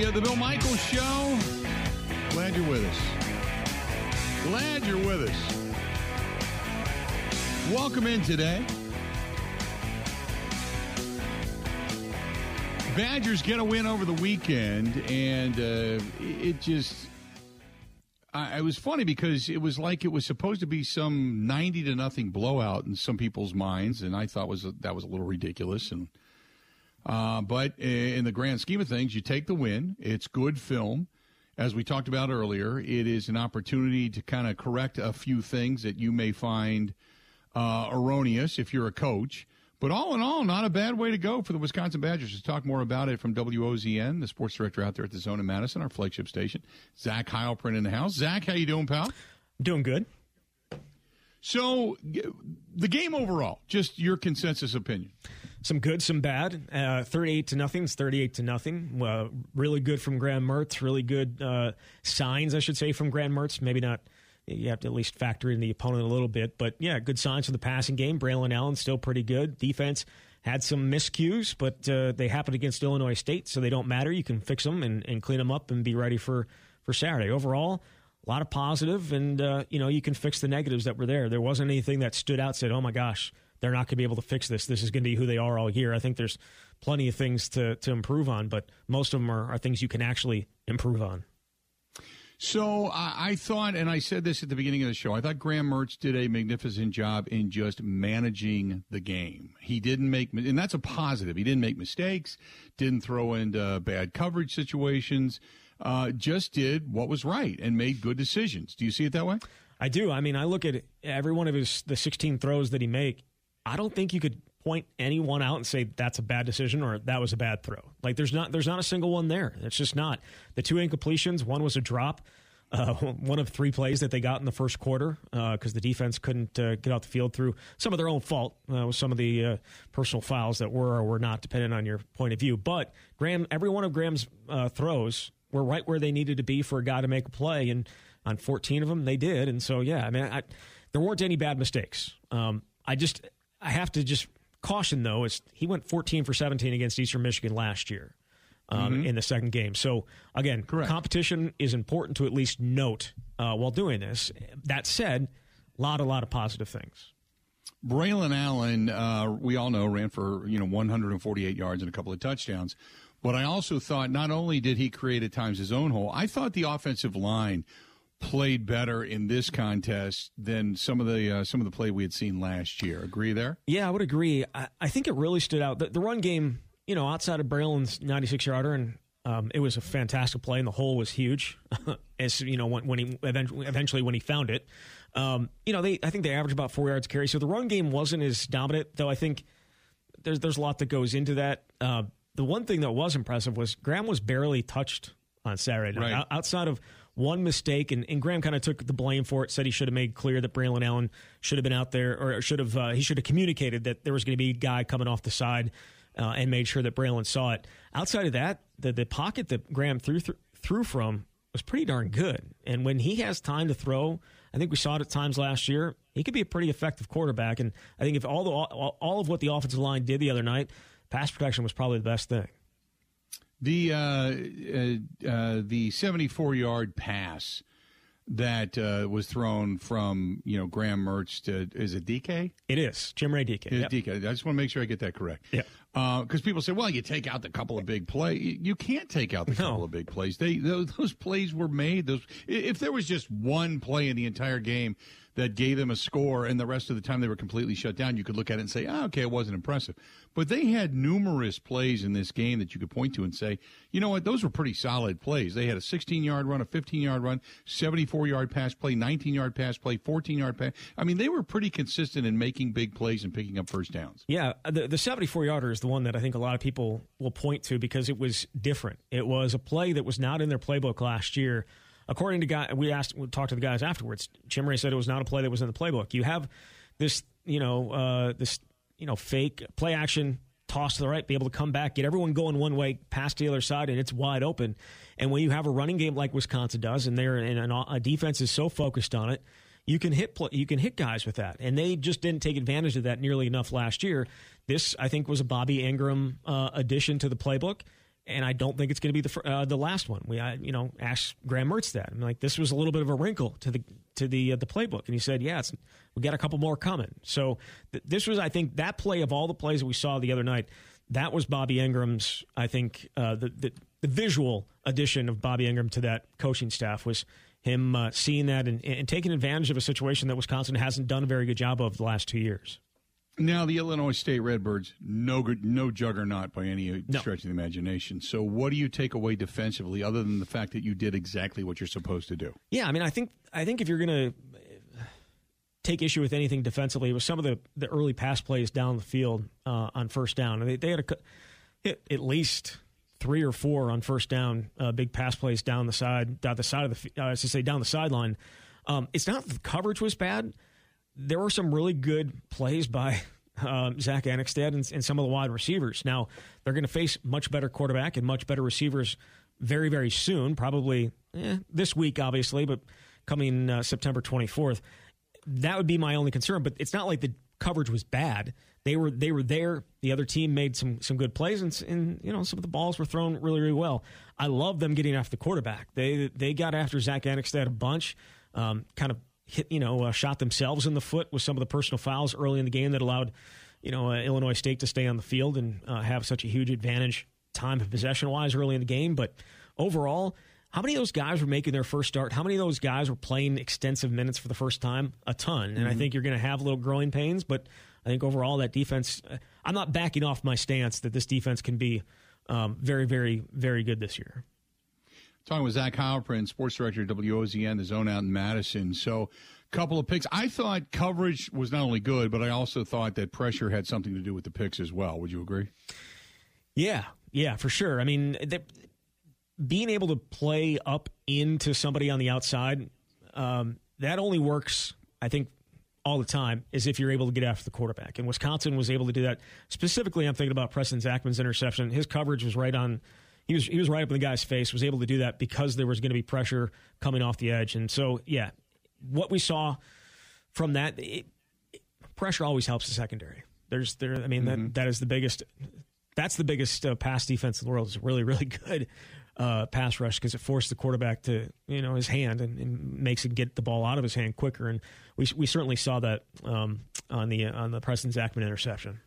the uh, the Bill Michaels Show. Glad you're with us. Glad you're with us. Welcome in today. Badgers get a win over the weekend, and uh, it just. I, it was funny because it was like it was supposed to be some ninety to nothing blowout in some people's minds, and I thought was that was a little ridiculous. And uh, but in the grand scheme of things, you take the win. It's good film. As we talked about earlier, it is an opportunity to kind of correct a few things that you may find uh, erroneous if you're a coach. But all in all, not a bad way to go for the Wisconsin Badgers. To talk more about it from WOZN, the sports director out there at the Zone in Madison, our flagship station, Zach Heilprin in the house. Zach, how you doing, pal? Doing good. So, the game overall, just your consensus opinion. Some good, some bad. Uh, Thirty-eight to nothing. It's thirty-eight to nothing. Uh, really good from Graham Mertz. Really good uh, signs, I should say, from Graham Mertz. Maybe not. You have to at least factor in the opponent a little bit, but yeah, good signs for the passing game. Braylon Allen still pretty good. Defense had some miscues, but uh, they happened against Illinois State, so they don't matter. You can fix them and, and clean them up and be ready for for Saturday. Overall, a lot of positive, and uh, you know you can fix the negatives that were there. There wasn't anything that stood out. Said, "Oh my gosh, they're not going to be able to fix this. This is going to be who they are all year." I think there's plenty of things to to improve on, but most of them are, are things you can actually improve on. So I, I, thought, and I said this at the beginning of the show, I thought Graham Mertz did a magnificent job in just managing the game. He didn't make, and that's a positive. He didn't make mistakes, didn't throw into bad coverage situations uh, just did what was right and made good decisions. Do you see it that way? I do. I mean, I look at every one of his the 16 throws that he make. I don't think you could point anyone out and say that's a bad decision or that was a bad throw. Like there's not there's not a single one there. It's just not. The two incompletions, one was a drop. Uh, one of three plays that they got in the first quarter because uh, the defense couldn't uh, get out the field through some of their own fault uh, with some of the uh, personal fouls that were or were not, depending on your point of view. But Graham, every one of Graham's uh, throws were right where they needed to be for a guy to make a play, and on 14 of them they did. And so, yeah, I mean, I, there weren't any bad mistakes. Um, I just I have to just caution though is he went 14 for 17 against Eastern Michigan last year. Um, mm-hmm. In the second game. So, again, Correct. competition is important to at least note uh, while doing this. That said, a lot, a lot of positive things. Braylon Allen, uh, we all know, ran for you know 148 yards and a couple of touchdowns. But I also thought not only did he create at times his own hole, I thought the offensive line played better in this contest than some of the uh, some of the play we had seen last year. Agree there? Yeah, I would agree. I, I think it really stood out. The, the, run game, you know, outside of Braylon's 96 yarder, and um, it was a fantastic play, and the hole was huge. As you know, when, when he eventually, eventually when he found it, um, you know, they I think they averaged about four yards carry. So the run game wasn't as dominant, though. I think there's there's a lot that goes into that. Uh, the one thing that was impressive was Graham was barely touched on Saturday night. Right. Outside of one mistake, and, and Graham kind of took the blame for it, said he should have made clear that Braylon Allen should have been out there, or should have uh, he should have communicated that there was going to be a guy coming off the side, uh, and made sure that Braylon saw it. Outside of that, the the pocket that Graham threw th- threw from was pretty darn good. And when he has time to throw, I think we saw it at times last year. He could be a pretty effective quarterback, and I think if all the all, all of what the offensive line did the other night pass protection was probably the best thing. The uh, uh, uh, the seventy four yard pass that uh, was thrown from you know Graham Mertz to is it Dike? It is Chimere Dike. Yep. Dike. I just want to make sure I get that correct. Yeah. Because uh, people say, well, you take out the couple of big plays. You can't take out the no. couple of big plays. They those, those plays were made. Those if there was just one play in the entire game that gave them a score, and the rest of the time they were completely shut down, you could look at it and say, oh, okay, it wasn't impressive. But they had numerous plays in this game that you could point to and say, you know what, those were pretty solid plays. They had a 16 yard run, a 15 yard run, 74 yard pass play, 19 yard pass play, 14 yard pass. I mean, they were pretty consistent in making big plays and picking up first downs. Yeah, uh, the, the 74 yarder is the one that I think a lot of people will point to because it was different. It was a play that was not in their playbook last year according to guy, we asked, we talked to the guys afterwards. Chimere said it was not a play that was in the playbook. You have this, you know, uh, this, you know, fake play action toss to the right, be able to come back, get everyone going one way, pass to the other side, and it's wide open. And when you have a running game like Wisconsin does, and they're and a defense is so focused on it, you can hit you can hit guys with that, and they just didn't take advantage of that nearly enough last year. This, I think, was a Bobby Engram uh, addition to the playbook and I don't think it's going to be the uh, the last one. We, I, you know, asked Graham Mertz that. I'm like, this was a little bit of a wrinkle to the to the uh, the playbook, and he said, yeah, we got a couple more coming. So th- this was, I think, that play of all the plays that we saw the other night. That was Bobby Engram's. I think uh, the, the the visual addition of Bobby Engram to that coaching staff was him uh, seeing that and, and taking advantage of a situation that Wisconsin hasn't done a very good job of the last two years. Now the Illinois State Redbirds, no good, no juggernaut by any no. stretch of the imagination. So, what do you take away defensively, other than the fact that you did exactly what you're supposed to do? Yeah, I mean, I think I think if you're going to take issue with anything defensively, it was some of the, the early pass plays down the field uh, on first down. They, they had a, hit at least three or four on first down, uh, big pass plays down the side, down the side of the, uh, I should say, down the sideline. Um, it's not that the coverage was bad there were some really good plays by um, Zach Annexstad and, and, some of the wide receivers. Now, they're going to face much better quarterback and much better receivers very, very soon, probably eh, this week, obviously, but coming uh, September 24th. That would be my only concern, but it's not like the coverage was bad. They were they were there. The other team made some some good plays, and, and you know some of the balls were thrown really really well. I love them getting after the quarterback. They they got after Zach Annexstad a bunch, um, kind of hit, you know, uh, shot themselves in the foot with some of the personal fouls early in the game that allowed, you know, uh, Illinois State to stay on the field and uh, have such a huge advantage time of possession wise early in the game. But overall, how many of those guys were making their first start? How many of those guys were playing extensive minutes for the first time? A ton. And mm-hmm. I think you're going to have little growing pains, but I think overall that defense, uh, I'm not backing off my stance that this defense can be um, very, very, very good this year. Talking with Zach Heilprin, sports director at WOZN, the zone out in Madison. So, a couple of picks. I thought coverage was not only good, but I also thought that pressure had something to do with the picks as well. Would you agree? Yeah, yeah, for sure. I mean, being able to play up into somebody on the outside, um, that only works, I think, all the time is if you're able to get after the quarterback. And Wisconsin was able to do that. Specifically, I'm thinking about Preston Zachman's interception. His coverage was right on he was he was right up in the guy's face. Was able to do that because there was going to be pressure coming off the edge, and so yeah, what we saw from that it, it, pressure always helps the secondary. There's there. I mean mm-hmm. that that is the biggest. That's the biggest uh, pass defense in the world. Is really really good uh, pass rush because it forced the quarterback to you know his hand and, and, makes him get the ball out of his hand quicker. And we we certainly saw that um, on the on the Preston Zachman interception.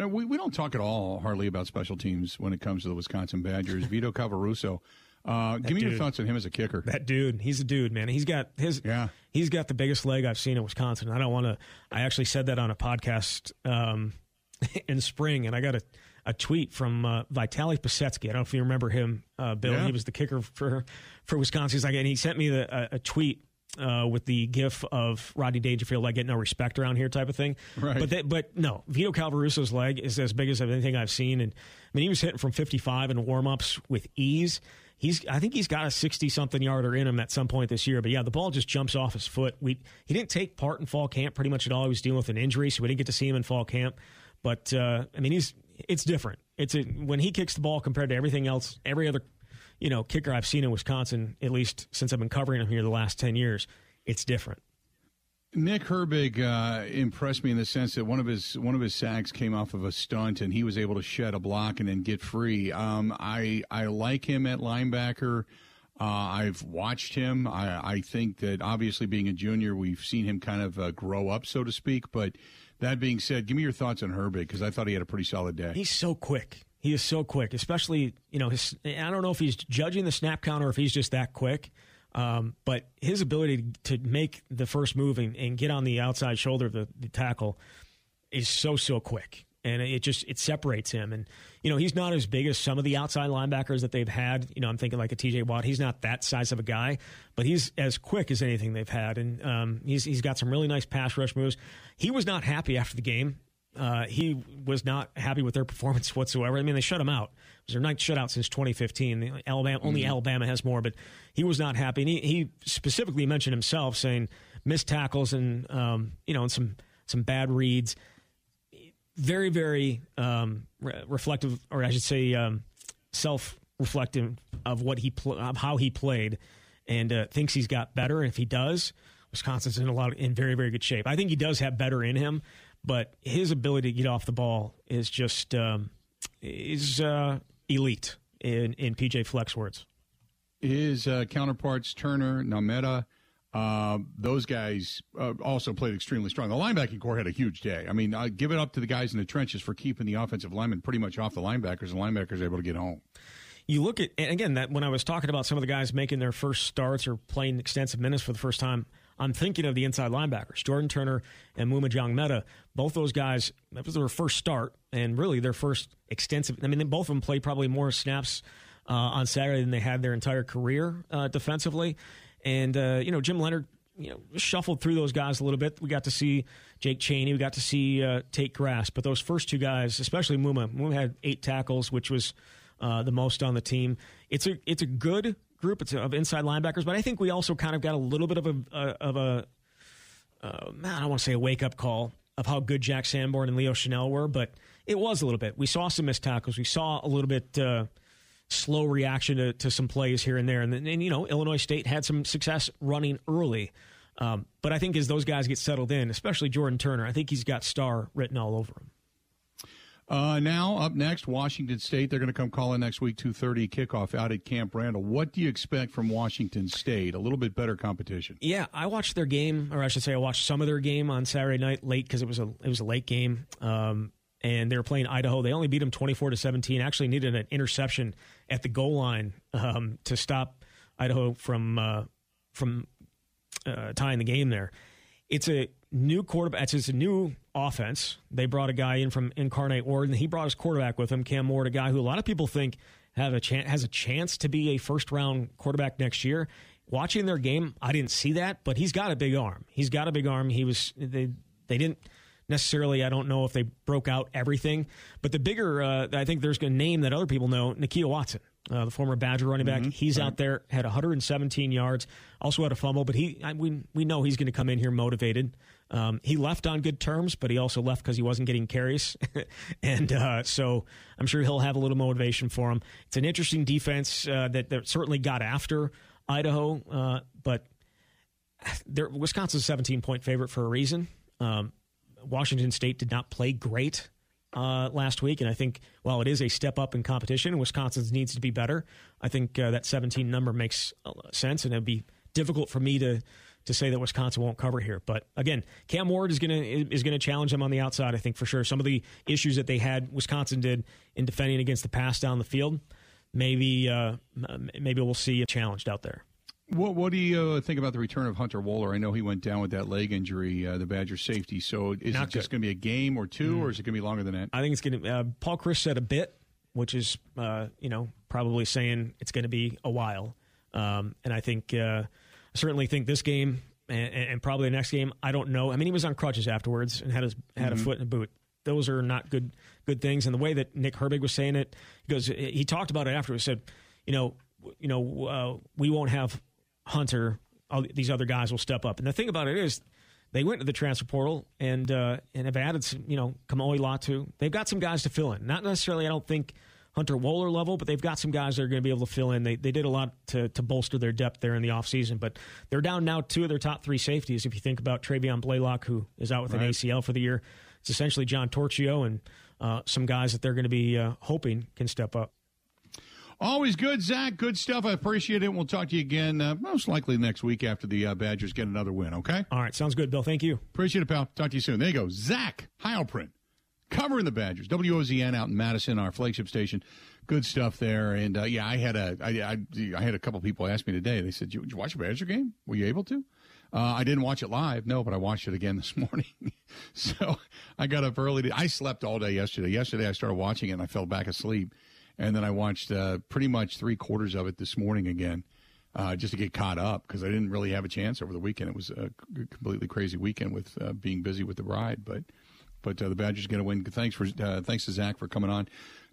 Uh, we, we don't talk at all hardly about special teams when it comes to the Wisconsin Badgers. Vito Calvaruso. Uh, give me dude, your thoughts on him as a kicker. That dude, he's a dude, man. He's got his yeah. He's got the biggest leg I've seen in Wisconsin. I don't want to. I actually said that on a podcast um, in spring, and I got a, a tweet from uh, Vitally Pisetsky. I don't know if you remember him, uh, Bill. Yeah. He was the kicker for for Wisconsin. He's like, and he sent me the, a, a tweet uh, with the gif of Rodney Dangerfield, like get no respect around here type of thing. Right. But but no, Vito Calvaruso's leg is as big as anything I've seen, and I mean he was hitting from 55 in warm ups with ease. He's I think he's got a 60 something yarder in him at some point this year. But yeah, the ball just jumps off his foot. We he didn't take part in fall camp pretty much at all. He was dealing with an injury, so we didn't get to see him in fall camp. But uh, I mean he's it's different. It's a, when he kicks the ball compared to everything else, every other you know, kicker I've seen in Wisconsin, at least since I've been covering him here the last 10 years, it's different. Nick Herbig uh, impressed me in the sense that one of his one of his sacks came off of a stunt, and he was able to shed a block and then get free. Um, I I like him at linebacker. Uh, I've watched him. I, I think that obviously being a junior, we've seen him kind of uh, grow up, so to speak. But that being said, give me your thoughts on Herbig because I thought he had a pretty solid day. He's so quick. He is so quick, especially you know his. I don't know if he's judging the snap count or if he's just that quick. Um, but his ability to make the first move and, and get on the outside shoulder of the, the, tackle is so so quick, and it just it separates him. And you know he's not as big as some of the outside linebackers that they've had. You know I'm thinking like a T.J. Watt. He's not that size of a guy, but he's as quick as anything they've had, and um, he's he's got some really nice pass rush moves. He was not happy after the game uh, he was not happy with their performance whatsoever. I mean, they shut him out. It was their ninth shutout since 2015. Alabama, only mm-hmm. Alabama has more, but he was not happy. And he, he specifically mentioned himself saying missed tackles and um, you know and some some bad reads. Very very um, re- reflective, or I should say, um, self reflective of what he pl- of how he played, and uh, thinks he's got better. And if he does, Wisconsin's in a lot of, in very very good shape. I think he does have better in him but his ability to get off the ball is just um, is uh, elite. in in PJ Fleck's words. His uh, counterparts Turner, Nnamdi, uh, those guys uh, also played extremely strong. The linebacking core had a huge day. I mean, I give it up to the guys in the trenches for keeping the offensive linemen pretty much off the linebackers. The linebackers able to get home. You look at and again that when I was talking about some of the guys making their first starts or playing extensive minutes for the first time, I'm thinking of the inside linebackers, Jordan Turner and Maema Njongmeta. Both those guys, that was their first start and really their first extensive. I mean, both of them played probably more snaps uh, on Saturday than they had their entire career uh, defensively. And uh, you know, Jim Leonhard, you know, shuffled through those guys a little bit. We got to see Jake Chaney. we got to see uh, Tate Grass, but those first two guys, especially Muma, Muma had eight tackles, which was uh, the most on the team. It's a it's a good group it's of inside linebackers, but I think we also kind of got a little bit of a, of a uh, I don't want to say a wake up call of how good Jack Sanborn and Leo Chenal were, but it was a little bit. We saw some missed tackles. We saw a little bit uh, slow reaction to, to, some plays here and there, and, and you know Illinois State had some success running early. Um, but I think as those guys get settled in, especially Jordan Turner, I think he's got star written all over him. Uh, now up next, Washington State. They're going to come call in next week, two thirty kickoff out at Camp Randall. What do you expect from Washington State? A little bit better competition. Yeah, I watched their game, or I should say, I watched some of their game on Saturday night late because it was a it was a late game. Um, and they were playing Idaho. They only beat them twenty four to seventeen. Actually, needed an interception at the goal line um, to stop Idaho from uh, from uh, tying the game there. It's a new quarterback. It's a new offense. They brought a guy in from Incarnate and he brought his quarterback with him, Cam Ward, a guy who a lot of people think have a chance has a chance to be a first round quarterback next year. Watching their game, I didn't see that, but he's got a big arm. He's got a big arm. He was they they didn't necessarily. I don't know if they broke out everything, but the bigger uh, I think there's a name that other people know, Nakia Watson uh, the former Badger running back. Mm-hmm. He's right. out there, had 117 yards, also had a fumble, but he I, we we know he's going to come in here motivated. Um, he left on good terms, but he also left because he wasn't getting carries, and uh, so I'm sure he'll have a little motivation for him. It's an interesting defense uh, that, that certainly got after Idaho, uh, but Wisconsin's a 17 point favorite for a reason. Um, Washington State did not play great uh, last week, and I think while it is a step up in competition, Wisconsin's needs to be better. I think uh, that 17 number makes sense, and it'd be difficult for me to to say that Wisconsin won't cover here. But again, Cam Ward is gonna is gonna challenge them on the outside. I think for sure. Some of the issues that they had, Wisconsin did in defending against the pass down the field. Maybe uh, maybe we'll see a challenged out there. What What do you uh, think about the return of Hunter Wohler? I know he went down with that leg injury, uh, the Badger safety. So is Not it just going to be a game or two, mm. or is it going to be longer than that? I think it's going to. Uh, Paul Chryst said a bit, which is uh, you know probably saying it's going to be a while. Um, and I think uh, I certainly think this game and, and, probably the next game. I don't know. I mean, he was on crutches afterwards and had his had mm-hmm. a foot in a boot. Those are not good good things. And the way that Nick Herbig was saying it, he goes, he talked about it afterwards. Said, you know, you know, uh, we won't have Hunter, all these other guys will step up. And the thing about it is, they went to the transfer portal and uh, and have added some, you know, Kamoi Latu. They've got some guys to fill in. Not necessarily, I don't think Hunter Wohler level, but they've got some guys that are going to be able to fill in. They, they did a lot to, to bolster their depth there in the offseason, but they're down now two of their top three safeties. If you think about Travian Blaylock, who is out with right. an ACL for the year, it's essentially John Torchio and uh, some guys that they're going to be uh, hoping can step up. Always good, Zach. Good stuff. I appreciate it. We'll talk to you again uh, most likely next week after the uh, Badgers get another win, okay? All right. Sounds good, Bill. Thank you. Appreciate it, pal. Talk to you soon. There you go. Zach Heilprin covering the Badgers. WOZN out in Madison, our flagship station. Good stuff there. And uh, yeah, I had a I, I, I, had a couple people ask me today. They said, "Did you watch a Badger game? Were you able to?" Uh, I didn't watch it live, no, but I watched it again this morning. so I got up early. To, I slept all day yesterday. Yesterday I started watching it and I fell back asleep and then I watched uh, pretty much three quarters of it this morning again, uh, just to get caught up because I didn't really have a chance over the weekend. It was a completely crazy weekend with uh, being busy with the ride, but but uh, the Badgers going to win. Thanks for uh, thanks to Zach for coming on,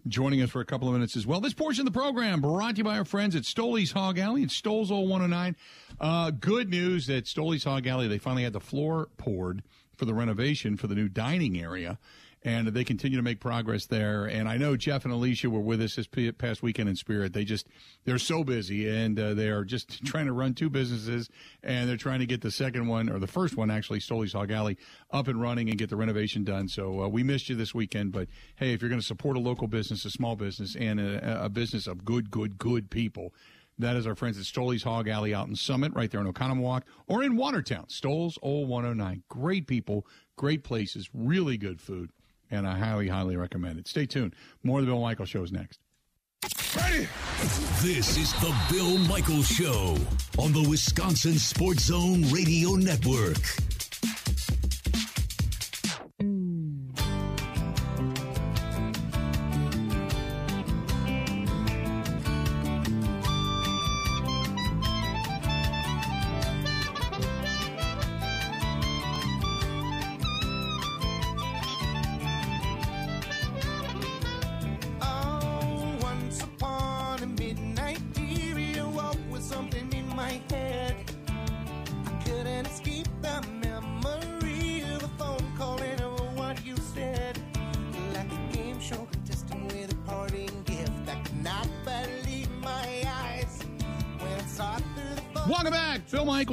joining us for a couple of minutes as well. This portion of the program brought to you by our friends at Stoley's Hog Alley and Stoles 109. Uh, good news that Stoley's Hog Alley they finally had the floor poured for the renovation for the new dining area and they continue to make progress there. And I know Jeff and Alicia were with us this past weekend in spirit. They just they're so busy, and uh, they are just trying to run two businesses, and they're trying to get the second one or the first one actually, Stoley's Hog Alley, up and running and get the renovation done. So uh, we missed you this weekend, but hey, if you're going to support a local business, a small business, and a, a business of good, good, good people. That is our friends at Stoley's Hog Alley out in Summit, right there in Oconomowoc, or in Watertown. Stoll's Old 109. Great people, great places, really good food and I highly, highly recommend it. Stay tuned. More of the Bill Michaels Show is next. Ready? This is the Bill Michaels Show on the Wisconsin Sports Zone Radio Network.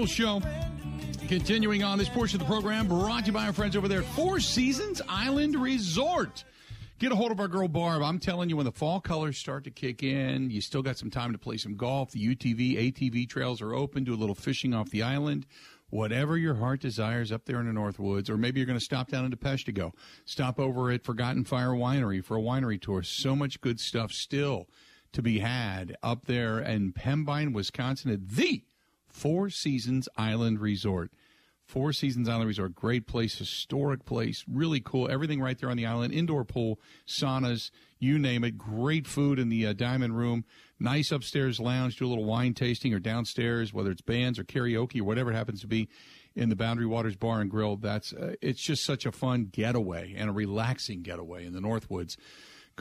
Show. Continuing on this portion of the program, brought to you by our friends over there at Four Seasons Island Resort. Get a hold of our girl Barb. I'm telling you, when the fall colors start to kick in, you still got some time to play some golf. The UTV, ATV trails are open. Do a little fishing off the island. Whatever your heart desires up there in the North Woods, or maybe you're going to stop down in DePeche to go. Stop over at Forgotten Fire Winery for a winery tour. So much good stuff still to be had up there in Pembine, Wisconsin at the Four Seasons Island Resort. Four Seasons Island Resort, great place, historic place, really cool. Everything right there on the island. Indoor pool, saunas, you name it. Great food in the uh, diamond room. Nice upstairs lounge. Do a little wine tasting or downstairs, whether it's bands or karaoke or whatever it happens to be in the Boundary Waters Bar and Grill. That's uh, it's just such a fun getaway and a relaxing getaway in the Northwoods.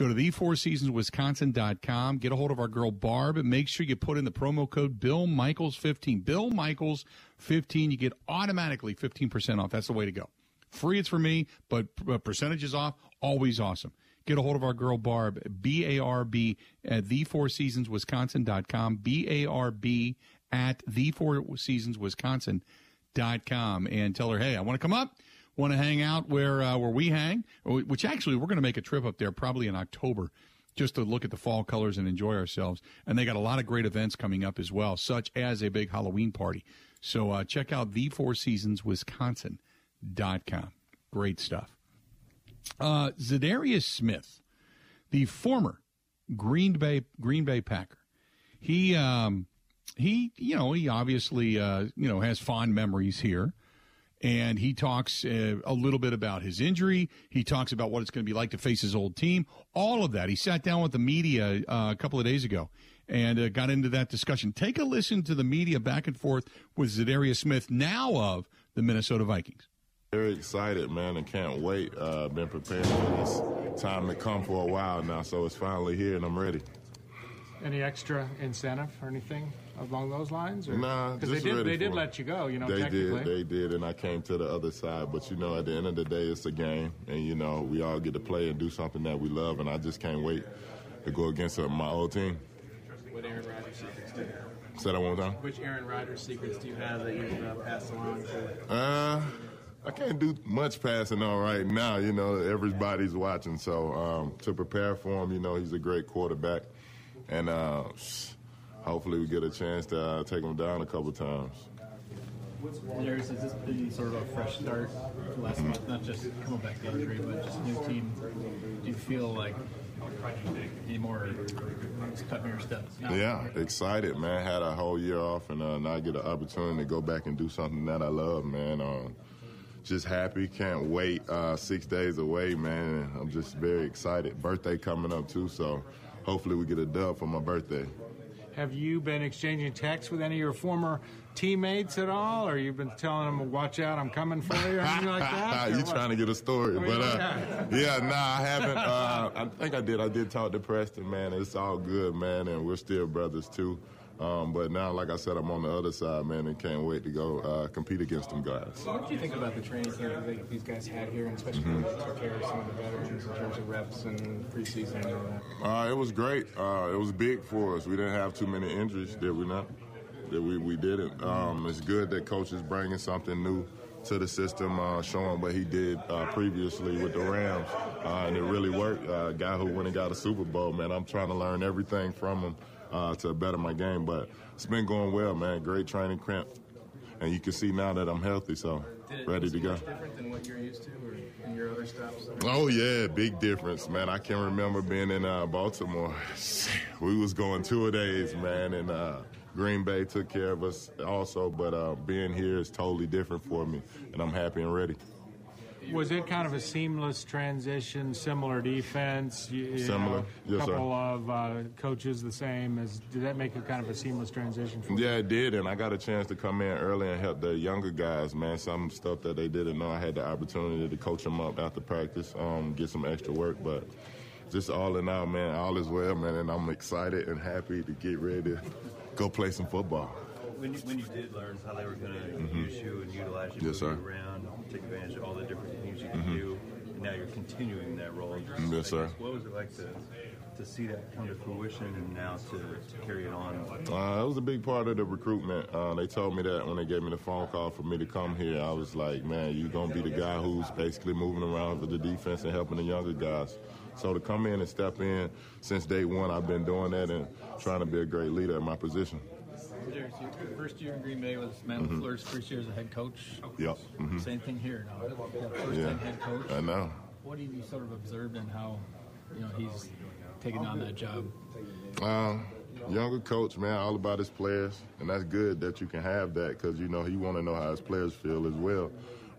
Go to the4seasonswisconsin.com. Get a hold of our girl Barb. Make sure you put in the promo code Bill Michaels 15. Bill Michaels 15. You get automatically 15% off. That's the way to go. Free it's for me, but uh, percentages off, always awesome. Get a hold of our girl Barb, B A R B at the4seasonswisconsin.com. B A R B at the4seasonswisconsin.com. And tell her, hey, I want to come up want to hang out where uh, where we hang, which actually we're going to make a trip up there probably in October just to look at the fall colors and enjoy ourselves. And they got a lot of great events coming up as well, such as a big Halloween party. So uh, check out the Four Seasons Wisconsin.com. Great stuff. Uh, Za'Darius Smith, the former Green Bay Green Bay Packer, he um, he you know he obviously uh, you know has fond memories here and he talks uh, a little bit about his injury. He talks about what it's going to be like to face his old team. All of that. He sat down with the media uh, a couple of days ago and uh, got into that discussion. Take a listen to the media back and forth with Za'Darius Smith, now of the Minnesota Vikings. Very excited, man, and can't wait. Uh, been preparing for this time to come for a while now, so it's finally here, and I'm ready. Any extra incentive or anything along those lines? Or? Nah, because they did. They did let you go. You know, they did. They did, and I came to the other side. But you know, at the end of the day, it's a game, and you know, we all get to play and do something that we love, and I just can't wait to go against uh, my old team. What Aaron Rodgers secrets do you have? Say that one time. Which Aaron Rodgers secrets do you have that you've uh, passed along to? Uh. I can't do much passing on right now. You know, everybody's watching. So um, to prepare for him, you know, he's a great quarterback, and uh, hopefully we get a chance to uh, take them down a couple times. Darius, has this been sort of a fresh start last mm-hmm. month? Not just coming back to injury, but just a new team. Do you feel like any more cutting your steps? Now? Yeah, excited, man. Had a whole year off, and uh, now I get an opportunity to go back and do something that I love, man. Um, just happy, can't wait. Uh, six days away, man. I'm just very excited. Birthday coming up too, so hopefully we get a dub for my birthday. Have you been exchanging texts with any of your former teammates at all, or you've been telling them, "Watch out, I'm coming for you," or anything like that? you trying to get a story, but uh, yeah, nah, I haven't. Uh, I think I did. I did talk to Preston, man. It's all good, man, and we're still brothers too. Um, but now, like I said, I'm on the other side, man, and can't wait to go uh, compete against them guys. What do you think about the training camp that these guys had here, and especially mm-hmm. took care of some of the veterans in terms of reps and preseason and all that? Uh, it was great. Uh, it was big for us. We didn't have too many injuries, did we not? That we, we didn't. Um, it's good that coach is bringing something new to the system, uh, showing what he did uh, previously with the Rams, uh, and it really worked. Uh, a guy who went and got a Super Bowl, man. I'm trying to learn everything from him uh, to better my game, but it's been going well, man. Great training camp, and you can see now that I'm healthy, so ready to go. Different than what you're used to, or in your other stops? Oh yeah, big difference, man. I can remember being in uh, Baltimore. we was going two a days, man, and Green Bay took care of us also, but uh, being here is totally different for me, and I'm happy and ready. Was it kind of a seamless transition, similar defense? You, similar, know, yes, couple sir. of uh, coaches the same. As did that make it kind of a seamless transition? For yeah, it did, and I got a chance to come in early and help the younger guys. Man, some stuff that they didn't know. I had the opportunity to coach them up after practice, um, get some extra work, but just all in all, man, all is well, man, and I'm excited and happy to get ready to go play some football. When you, when you did learn how they were going to mm-hmm. use you and utilize you, yes, sir. around, take advantage of all the different things you can mm-hmm. do, and now you're continuing that role. Just, yes, sir. What was it like to to see that come to fruition and now to, to carry it on? Uh, it was a big part of the recruitment. Uh, they told me that when they gave me the phone call for me to come here. I was like, man, you're going to be the guy who's basically moving around for the defense and helping the younger guys. So to come in and step in since day one, I've been doing that and trying to be a great leader in my position. First year in Green Bay was Matt mm-hmm. LaFleur's first year as a head coach. Yep. Mm-hmm. Same thing here now. First yeah. head coach. I know. What have you sort of observed in how you know he's taking on that job? Um, younger coach, man, all about his players, and that's good that you can have that because you know he want to know how his players feel as well.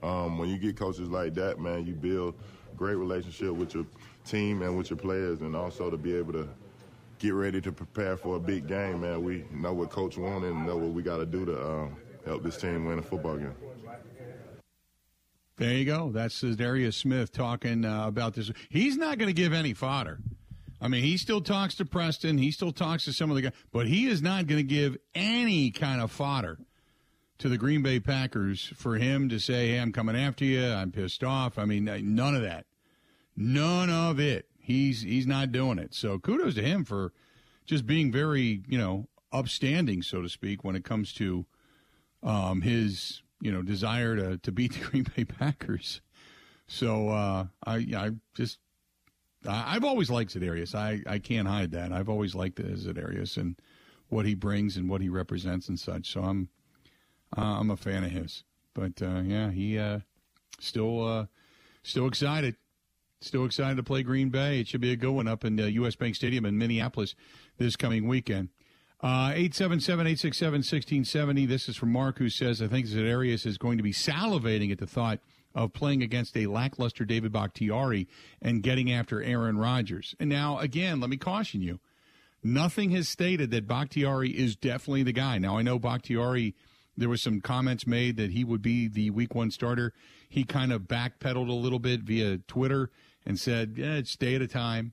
Um, when you get coaches like that, man, you build great relationship with your team and with your players, and also to be able to get ready to prepare for a big game, man. We know what coach wanted and know what we got to do to um, help this team win a football game. There you go. That's Darius Smith talking uh, about this. He's not going to give any fodder. I mean, he still talks to Preston. He still talks to some of the guys, but he is not going to give any kind of fodder to the Green Bay Packers for him to say, "Hey, I'm coming after you. I'm pissed off." I mean, none of that. None of it. He's he's not doing it. So kudos to him for just being very, you know, upstanding, so to speak, when it comes to um, his, you know, desire to, to beat the Green Bay Packers. So uh, I I just I, have always liked Za'Darius. I, I can't hide that. I've always liked Za'Darius and what he brings and what he represents and such. So I'm uh, I'm a fan of his. But uh, yeah, he uh, still uh, still excited. Still excited to play Green Bay. It should be a good one up in the U.S. Bank Stadium in Minneapolis this coming weekend. Uh, 877 867 1670. This is from Mark, who says, I think Za'Darius is going to be salivating at the thought of playing against a lackluster David Bakhtiari and getting after Aaron Rodgers. And now, again, let me caution you nothing has stated that Bakhtiari is definitely the guy. Now, I know Bakhtiari, there was some comments made that he would be the week one starter. He kind of backpedaled a little bit via Twitter and said, yeah, it's day at a time,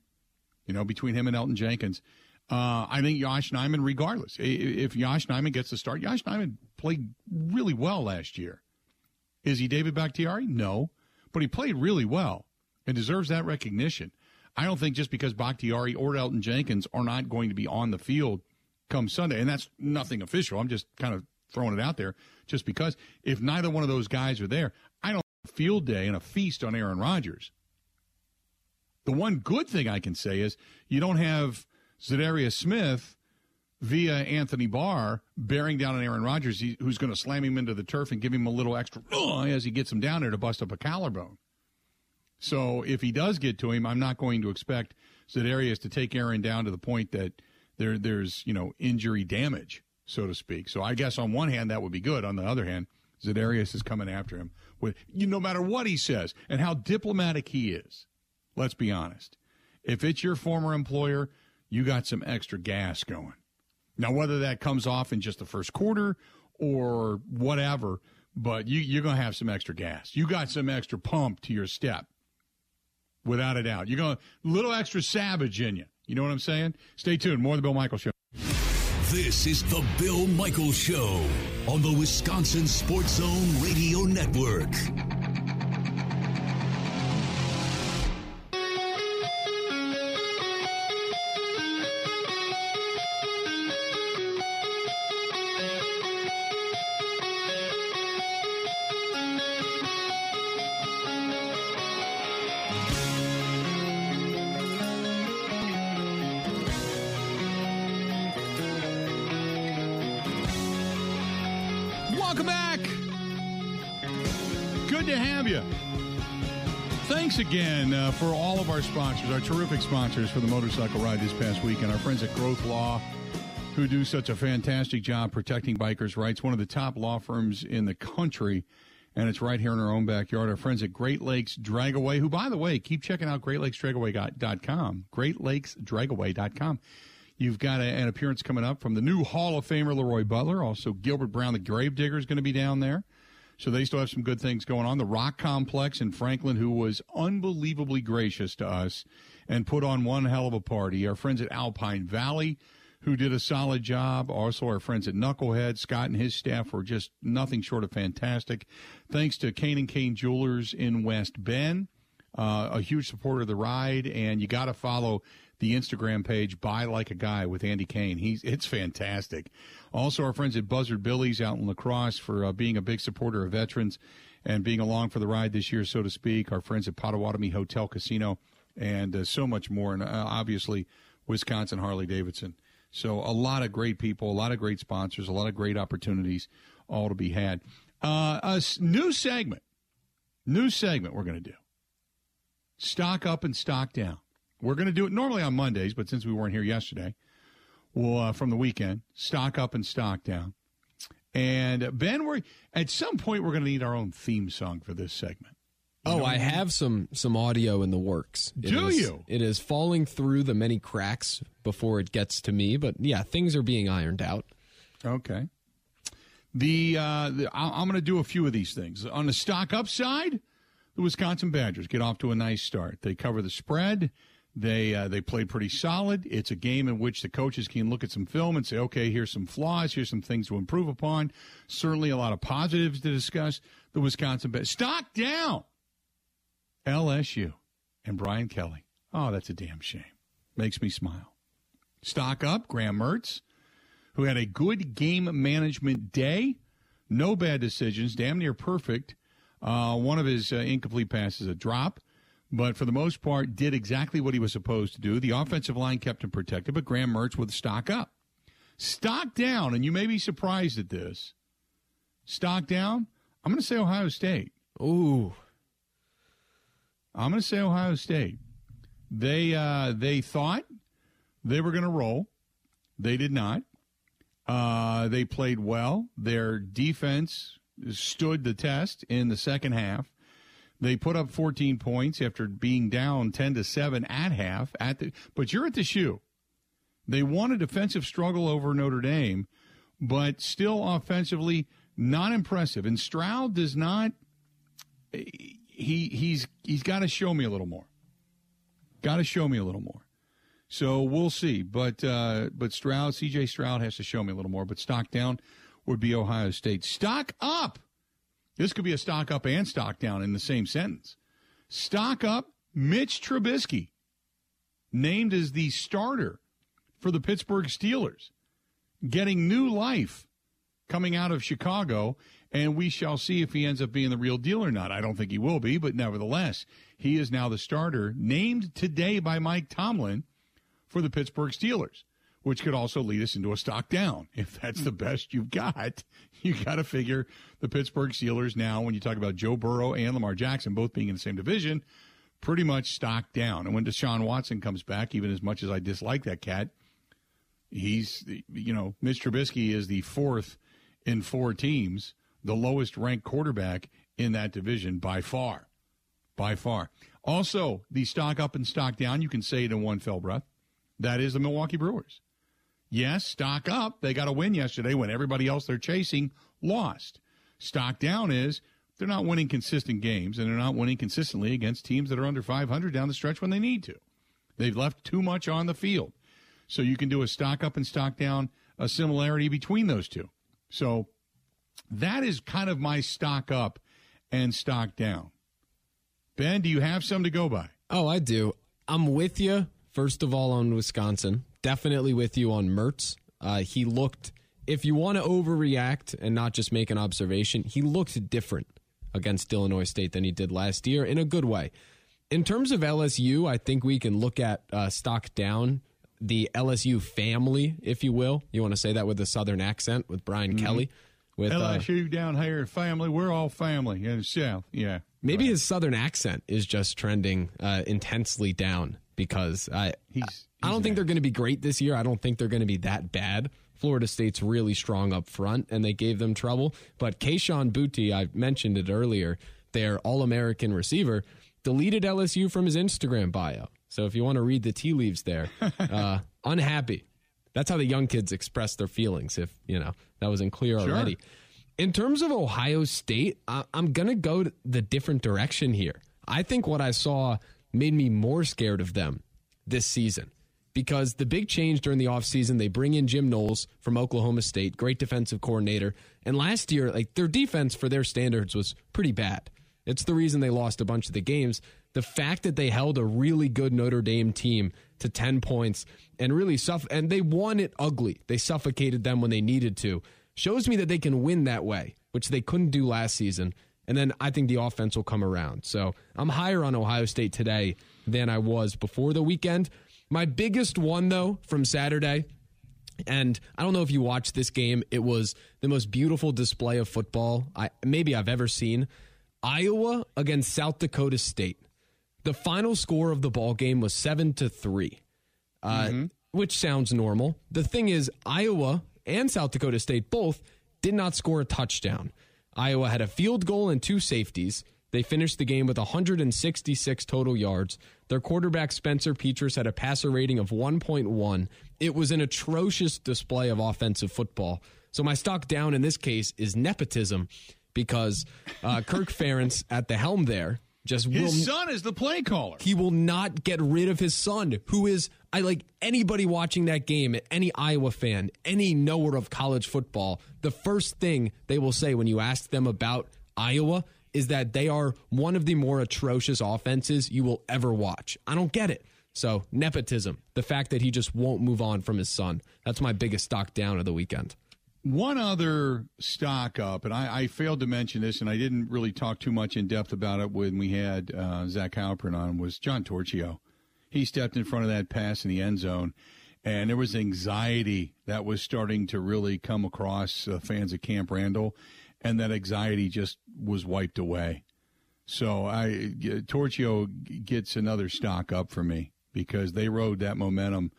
you know, between him and Elgton Jenkins. Uh, I think Yosh Nijman, regardless, if Yosh Nijman gets the start, Yosh Nijman played really well last year. Is he David Bakhtiari? No, but he played really well and deserves that recognition. I don't think just because Bakhtiari or Elgton Jenkins are not going to be on the field come Sunday, and that's nothing official. I'm just kind of throwing it out there just because if neither one of those guys are there, I don't field day and a feast on Aaron Rodgers. The one good thing I can say is you don't have Za'Darius Smith via Anthony Barr bearing down on Aaron Rodgers, who's going to slam him into the turf and give him a little extra as he gets him down there to bust up a collarbone. So if he does get to him, I'm not going to expect Za'Darius to take Aaron down to the point that there there's you know injury damage, so to speak. So I guess on one hand that would be good. On the other hand, Za'Darius is coming after him with you, no matter what he says and how diplomatic he is. Let's be honest. If it's your former employer, you got some extra gas going. Now, whether that comes off in just the first quarter or whatever, but you, you're going to have some extra gas. You got some extra pump to your step, without a doubt. You're going to a little extra savage in you. You know what I'm saying? Stay tuned. More of the Bill Michael Show. This is the Bill Michaels Show on the Wisconsin Sports Zone Radio Network. Again uh, for all of our sponsors, our terrific sponsors for the motorcycle ride this past weekend. Our friends at Growth Law, who do such a fantastic job protecting bikers' rights, one of the top law firms in the country, and it's right here in our own backyard. Our friends at Great Lakes Dragaway, who, by the way, keep checking out greatlakesdragaway.com, greatlakesdragaway.com. You've got a, an appearance coming up from the new Hall of Famer LeRoy Butler. Also, Gilbert Brown, the Gravedigger, is going to be down there. So they still have some good things going on. The Rock Complex in Franklin, who was unbelievably gracious to us and put on one hell of a party. Our friends at Alpine Valley, who did a solid job. Also, our friends at Knucklehead, Scott and his staff were just nothing short of fantastic. Thanks to Kane and Kane Jewelers in West Bend, uh, a huge supporter of the ride, and you got to follow the Instagram page "Buy Like a Guy" with Andy Kane. He's it's fantastic. Also, our friends at Buzzard Billy's out in Lacrosse for uh, being a big supporter of veterans and being along for the ride this year, so to speak. Our friends at Potawatomi Hotel Casino and uh, so much more, and uh, obviously Wisconsin Harley Davidson. So a lot of great people, a lot of great sponsors, a lot of great opportunities, all to be had. Uh, a new segment, new segment we're going to do. Stock up and stock down. We're going to do it normally on Mondays, but since we weren't here yesterday, well, uh, from the weekend, stock up and stock down. And Ben, we're at some point we're going to need our own theme song for this segment. Oh, I have some some audio in the works. It Do is- you? It is falling through the many cracks before it gets to me, but yeah, things are being ironed out. Okay. The, uh, the I'm going to do a few of these things on the stock upside. The Wisconsin Badgers get off to a nice start. They cover the spread. They uh, they played pretty solid. It's a game in which the coaches can look at some film and say, okay, here's some flaws, here's some things to improve upon. Certainly, a lot of positives to discuss. The Wisconsin Badgers stock down. LSU and Brian Kelly. Oh, that's a damn shame. Makes me smile. Stock up. Graham Mertz who had a good game management day. No bad decisions, damn near perfect. Uh, one of his uh, incomplete passes a drop, but for the most part, did exactly what he was supposed to do. The offensive line kept him protected, but Graham Mertz with stock up. Stock down, and you may be surprised at this. Stock down, I'm going to say Ohio State. Ooh, I'm going to say Ohio State. They uh, they thought they were going to roll. They did not. Uh, they played well. Their defense stood the test in the second half. They put up 14 points after being down 10 to 7 at half. At the, but you're at the shoe. They won a defensive struggle over Notre Dame, but still offensively not impressive. And Stroud does not. He he's he's got to show me a little more. Got to show me a little more. So we'll see. But uh, but Stroud, C.J. Stroud has to show me a little more. But stock down would be Ohio State. Stock up. This could be a stock up and stock down in the same sentence. Stock up. Mitch Trubisky named as the starter for the Pittsburgh Steelers, getting new life coming out of Chicago, and we shall see if he ends up being the real deal or not. I don't think he will be, but nevertheless, he is now the starter, named today by Mike Tomlin for the Pittsburgh Steelers, which could also lead us into a stock down. If that's the hmm. best you've got, you got to figure the Pittsburgh Steelers now, when you talk about Joe Burrow and Lamar Jackson both being in the same division, pretty much stock down. And when Deshaun Watson comes back, even as much as I dislike that cat, he's, you know, Mitch Trubisky is the fourth in four teams, the lowest ranked quarterback in that division by far. By far. Also, the stock up and stock down, you can say it in one fell breath. That is the Milwaukee Brewers. Yes, stock up. They got a win yesterday when everybody else they're chasing lost. Stock down is they're not winning consistent games and they're not winning consistently against teams that are under 500 down the stretch when they need to. They've left too much on the field. So you can do a stock up and stock down a similarity between those two. So that is kind of my stock up and stock down. Ben, do you have some to go by? Oh, I do. I'm with you, first of all, on Wisconsin. Definitely with you on Mertz. Uh, he looked, if you want to overreact and not just make an observation, he looked different against Illinois State than he did last year in a good way. In terms of LSU, I think we can look at uh, stock down the LSU family, if you will. You want to say that with a southern accent with Brian Mm-hmm. Kelly. With uh, LSU down here, family. We're all family in the South. Yeah. maybe his southern accent is just trending uh, intensely down because I He's, I don't think they're going to be great this year. I don't think they're going to be that bad. Florida State's really strong up front, and they gave them trouble. But Kayshon Boutte, I mentioned it earlier, their All American receiver, deleted LSU from his Instagram bio. So if you want to read the tea leaves there, uh, unhappy. That's how the young kids express their feelings. If you know that wasn't clear already. In terms of Ohio State, I- I'm going to go the different direction here. I think what I saw made me more scared of them this season because the big change during the offseason, they bring in Jim Knowles from Oklahoma State, great defensive coordinator. And last year, like their defense for their standards was pretty bad. It's the reason they lost a bunch of the games. The fact that they held a really good Notre Dame team to 10 points and really suff and they won it ugly. They suffocated them when they needed to. Shows me that they can win that way, which they couldn't do last season. And then I think the offense will come around. So I'm higher on Ohio State today than I was before the weekend. My biggest one, though, from Saturday, and I don't know if you watched this game, it was the most beautiful display of football I maybe I've ever seen. Iowa against South Dakota State. The final score of the ball game was seven to three, uh, which sounds normal. The thing is, Iowa and South Dakota State both did not score a touchdown. Iowa had a field goal and two safeties. They finished the game with 166 total yards. Their quarterback, Spencer Petras, had a passer rating of 1.1. It was an atrocious display of offensive football. So, my stock down in this case is nepotism because uh, Kirk Ferentz at the helm there just will His son is the play caller. he will not get rid of his son, who is I like anybody watching that game, any Iowa fan, any knower of college football, the first thing they will say when you ask them about Iowa is that they are one of the more atrocious offenses you will ever watch. I don't get it. So, nepotism, the fact that he just won't move on from his son. That's my biggest stock down of the weekend. One other stock up, and I, I failed to mention this, and I didn't really talk too much in depth about it when we had uh, Zach Heilprin on, was John Torchio. He stepped in front of that pass in the end zone, and there was anxiety that was starting to really come across uh, fans at Camp Randall, and that anxiety just was wiped away. So I Torchio gets another stock up for me because they rode that momentum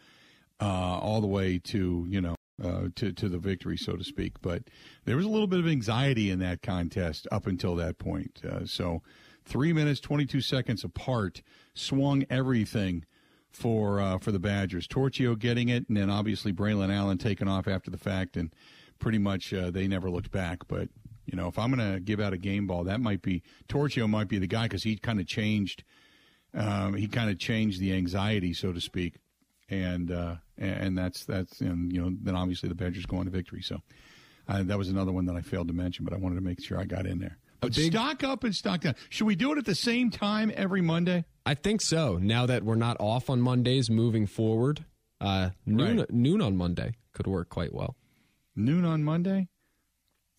uh, all the way to you know uh, to to the victory, so to speak. But there was a little bit of anxiety in that contest up until that point. Uh, so three minutes twenty two seconds apart swung everything for uh, for the Badgers. Torchio getting it, and then obviously Braelon Allen taking off after the fact, and pretty much uh, they never looked back. But you know, if I'm going to give out a game ball, that might be Torchio might be the guy because he kind of changed. Um, he kind of changed the anxiety, so to speak, and uh, and that's that's and you know then obviously the Badgers go on to victory. So uh, that was another one that I failed to mention, but I wanted to make sure I got in there. But big- stock up and stock down. Should we do it at the same time every Monday? I think so. Now that we're not off on Mondays moving forward, uh, noon, Right. noon on Monday could work quite well. Noon on Monday.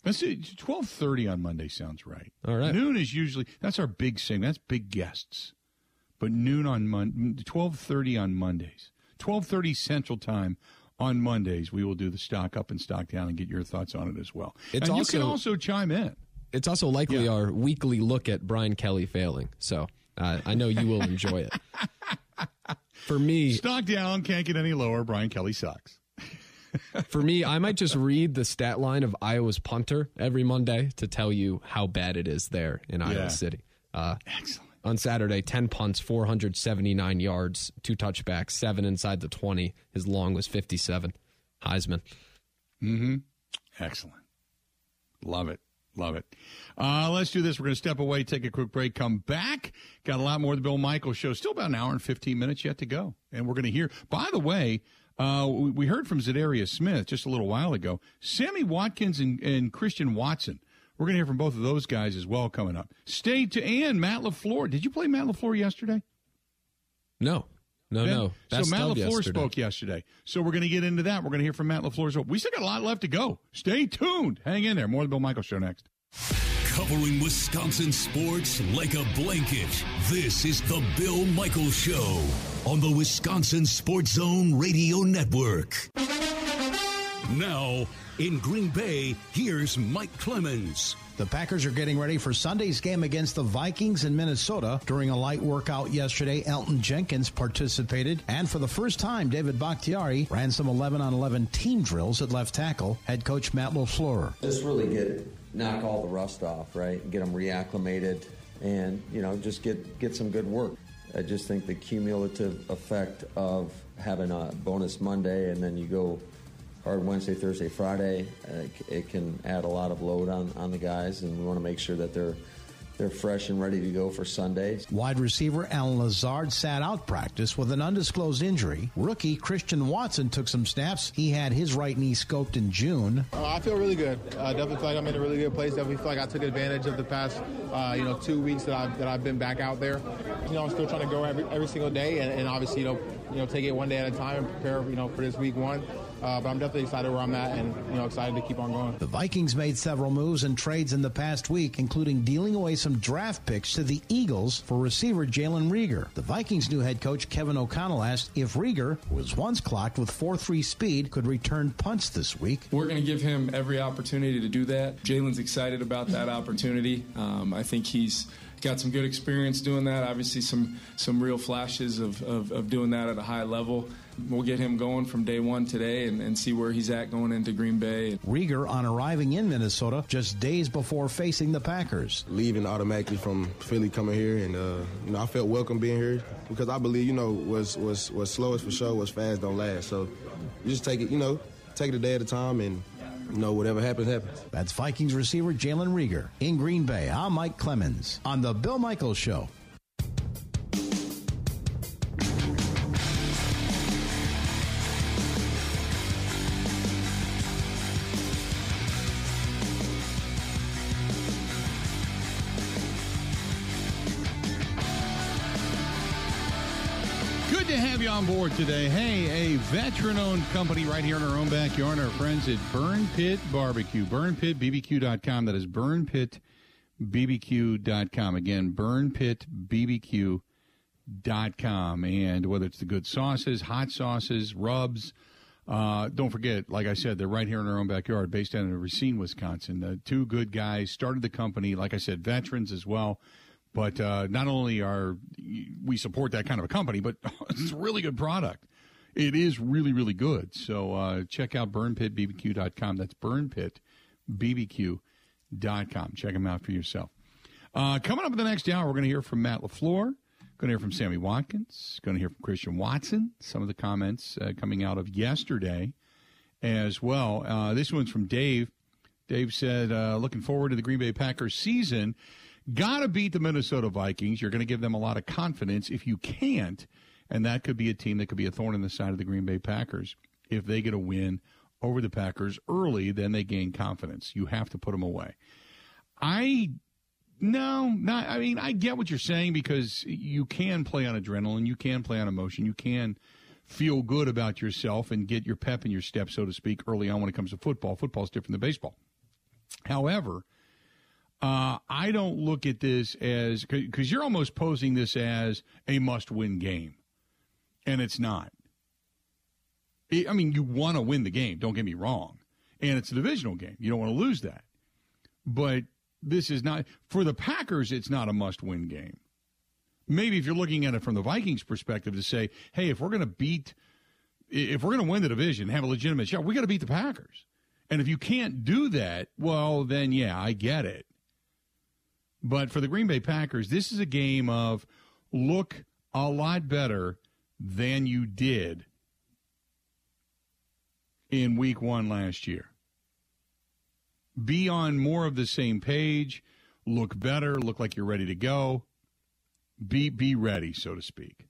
Let's see. Twelve thirty on Monday sounds right. All right. Noon is usually that's our big thing. That's big guests. But noon on Mon twelve thirty on Mondays. Twelve thirty Central Time on Mondays. We will do the stock up and stock down and get your thoughts on it as well. It's and you can also- also chime in. It's also likely Yeah. our weekly look at Brian Kelly failing. So uh, I know you will enjoy it. For me, Stock down can't get any lower. Brian Kelly sucks. for me, I might just read the stat line of Iowa's punter every Monday to tell you how bad it is there in Yeah. Iowa City. Uh, Excellent. On Saturday, 10 punts, 479 yards, two touchbacks, seven inside the 20. His long was 57. Heisman. Mm-hmm. Excellent. Love it. Love it. Uh, let's do this. We're going to step away, take a quick break, come back. Got a lot more of the Bill Michaels show. Still about an hour and 15 minutes yet to go. And we're going to hear, by the way, Uh, we heard from Za'Darius Smith just a little while ago. Sammy Watkins and, and Christian Watson. We're going to hear from both of those guys as well coming up. Stay to and Matt LaFleur. Did you play Matt LaFleur yesterday? No. No, Ben? no. Best so Matt LaFleur yesterday. spoke yesterday. So we're going to get into that. We're going to hear from Matt LaFleur's. We still got a lot left to go. Stay tuned. Hang in there. More of the Bill Michael Show next. Covering Wisconsin sports like a blanket. This is the Bill Michaels Show on the Wisconsin Sports Zone Radio Network. Now, in Green Bay, here's Mike Clemens. The Packers are getting ready for Sunday's game against the Vikings in Minnesota. During a light workout yesterday, Elgton Jenkins participated, and for the first time, David Bakhtiari ran some 11 on 11 team drills at left tackle. Head coach Matt LaFleur. just really get knock all the rust off, right? Get them reacclimated, and you know, just get get some good work. I just think the cumulative effect of having a bonus Monday and then you go hard Wednesday, Thursday, Friday, uh, it can add a lot of load on, on the guys, and we want to make sure that they're they're fresh and ready to go for Sunday. Wide receiver Allen Lazard sat out practice with an undisclosed injury. Rookie Christian Watson took some snaps. He had his right knee scoped in June. Uh, I feel really good. Uh, definitely feel like I'm in a really good place. Definitely feel like I took advantage of the past, uh, you know, two weeks that I've that I've been back out there. You know, I'm still trying to go every every single day, and, and obviously, you know, you know, take it one day at a time and prepare, you know, for this week one. Uh, but I'm definitely excited where I'm at, and you know, excited to keep on going. The Vikings made several moves and trades in the past week, including dealing away some draft picks to the Eagles for receiver Jalen Reagor. The Vikings' new head coach Kevin O'Connell asked if Reagor, who was once clocked with 4-3 speed, could return punts this week. We're going to give him every opportunity to do that. Jalen's excited about that opportunity. Um, I think he's got some good experience doing that. Obviously, some some real flashes of, of, of doing that at a high level. We'll get him going from day one today and, and see where he's at going into Green Bay. Reagor on arriving in Minnesota just days before facing the Packers. leaving automatically from Philly coming here, and uh, you know I felt welcome being here because I believe you know what's what's what's slow is for sure, what's fast don't last. So you just take it, you know, take it a day at a time, and you know whatever happens happens. That's Vikings receiver Jalen Reagor. In Green Bay, I'm Mike Clemens on The Bill Michaels Show. On board today. Hey, a veteran owned company right here in our own backyard, our friends at Burn Pit Barbecue. BurnPitBBQ.com. That is BurnPitBBQ.com. Again, BurnPitBBQ.com. And whether it's the good sauces, hot sauces, rubs, uh, don't forget, like I said, they're right here in our own backyard, based out of Racine, Wisconsin. Uh, two good guys started the company. Like I said, veterans as well. But uh, not only are we support that kind of a company, but it's a really good product. It is really, really good. So uh, check out burnpitbbq.com. That's burnpitbbq.com. Check them out for yourself. Uh, coming up in the next hour, we're going to hear from Matt LaFleur. Going to hear from Sammy Watkins. Going to hear from Christian Watson. Some of the comments uh, coming out of yesterday as well. Uh, this one's from Dave. Dave said, uh, looking forward to the Green Bay Packers season. Got to beat the Minnesota Vikings. You're going to give them a lot of confidence. If you can't, and that could be a team that could be a thorn in the side of the Green Bay Packers, if they get a win over the Packers early, then they gain confidence. You have to put them away. I no, not. I mean, I get what you're saying because you can play on adrenaline, you can play on emotion, you can feel good about yourself and get your pep in your step, so to speak, early on when it comes to football. Football's different than baseball. However, uh, I don't look at this as because you're almost posing this as a must-win game, and it's not. I I mean, you want to win the game. Don't get me wrong, and it's a divisional game. You don't want to lose that, but this is not for the Packers. It's not a must-win game. Maybe if you're looking at it from the Vikings' perspective, to say, hey, if we're going to beat, if we're going to win the division, have a legitimate shot, we got to beat the Packers. And if you can't do that, well, then yeah, I get it. But for the Green Bay Packers, this is a game of look a lot better than you did in week one last year. Be on more of the same page, look better, look like you're ready to go. Be be ready, so to speak.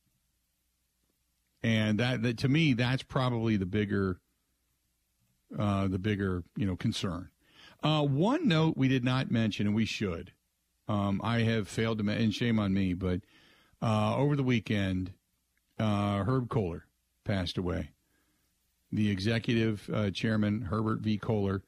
and that, that to me that's probably the bigger uh, the bigger you know concern. Uh, one note we did not mention, and we should. Um, I have failed to, and shame on me, but uh, over the weekend, uh, Herb Kohler passed away. The executive uh, chairman, Herbert V. Kohler,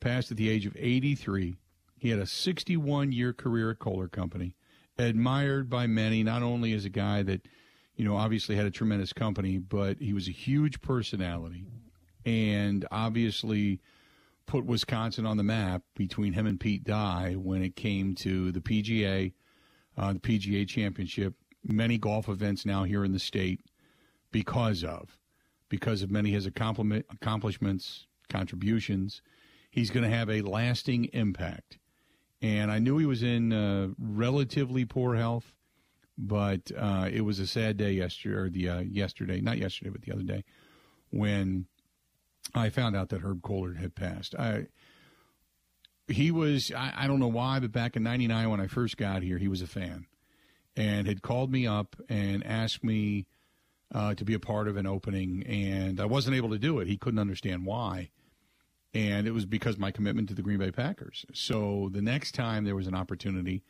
passed at the age of 83. He had a 61 year career at Kohler Company, admired by many, not only as a guy that, you know, obviously had a tremendous company, but he was a huge personality and obviously put Wisconsin on the map between him and Pete Dye when it came to the PGA, uh, the PGA Championship, many golf events now here in the state because of because of many of his accomplishments, contributions. He's going to have a lasting impact. And I knew he was in uh, relatively poor health, but uh, it was a sad day yesterday, or the uh, yesterday, not yesterday, but the other day, when I found out that Herb Kohler had passed. I he was I, I don't know why, but back in '99 when I first got here, he was a fan and had called me up and asked me uh, to be a part of an opening, and I wasn't able to do it. He couldn't understand why, and it was because my commitment to the Green Bay Packers. So the next time there was an opportunity,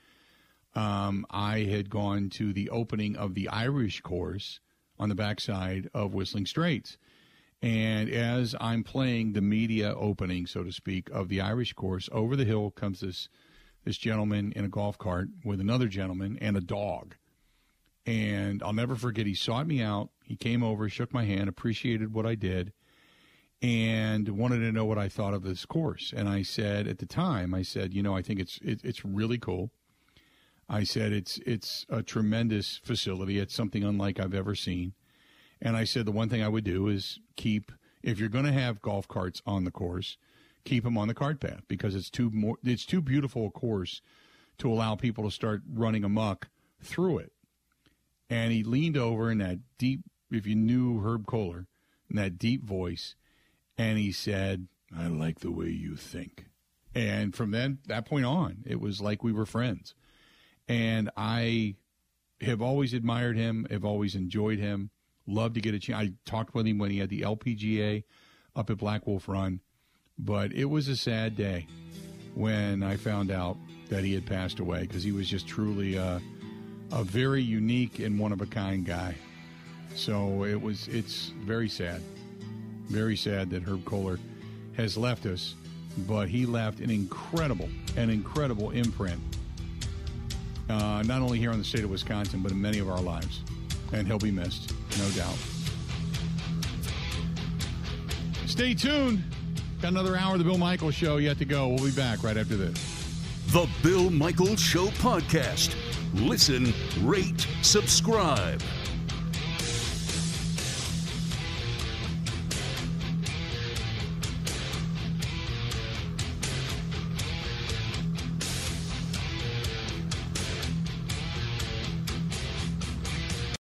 um, I had gone to the opening of the Irish course on the backside of Whistling Straits and as I'm playing the media opening, so to speak, of the Irish course, over the hill comes this this gentleman in a golf cart with another gentleman and a dog. And I'll never forget, he sought me out. He came over, shook my hand, appreciated what I did, and wanted to know what I thought of this course. And I said at the time, I said, you know, I think it's it, it's really cool. I said it's it's a tremendous facility. It's something unlike I've ever seen. And I said the one thing I would do is keep if you're going to have golf carts on the course, keep them on the cart path because it's too more it's too beautiful a course to allow people to start running amuck through it. And he leaned over in that deep if you knew Herb Kohler, in that deep voice, and he said, I like the way you think. And from then that point on, it was like we were friends. And I have always admired him, have always enjoyed him. Love to get a chance. I talked with him when he had the LPGA up at Black Wolf Run, but it was a sad day when I found out that he had passed away because he was just truly a, a very unique and one of a kind guy. So it was it's very sad, very sad that Herb Kohler has left us, but he left an incredible, an incredible imprint, uh, not only here in the state of Wisconsin, but in many of our lives and he'll be missed, no doubt. Stay tuned. Got another hour of the Bill Michaels Show yet to go. We'll be back right after this. The Bill Michaels Show podcast. Listen, rate, subscribe.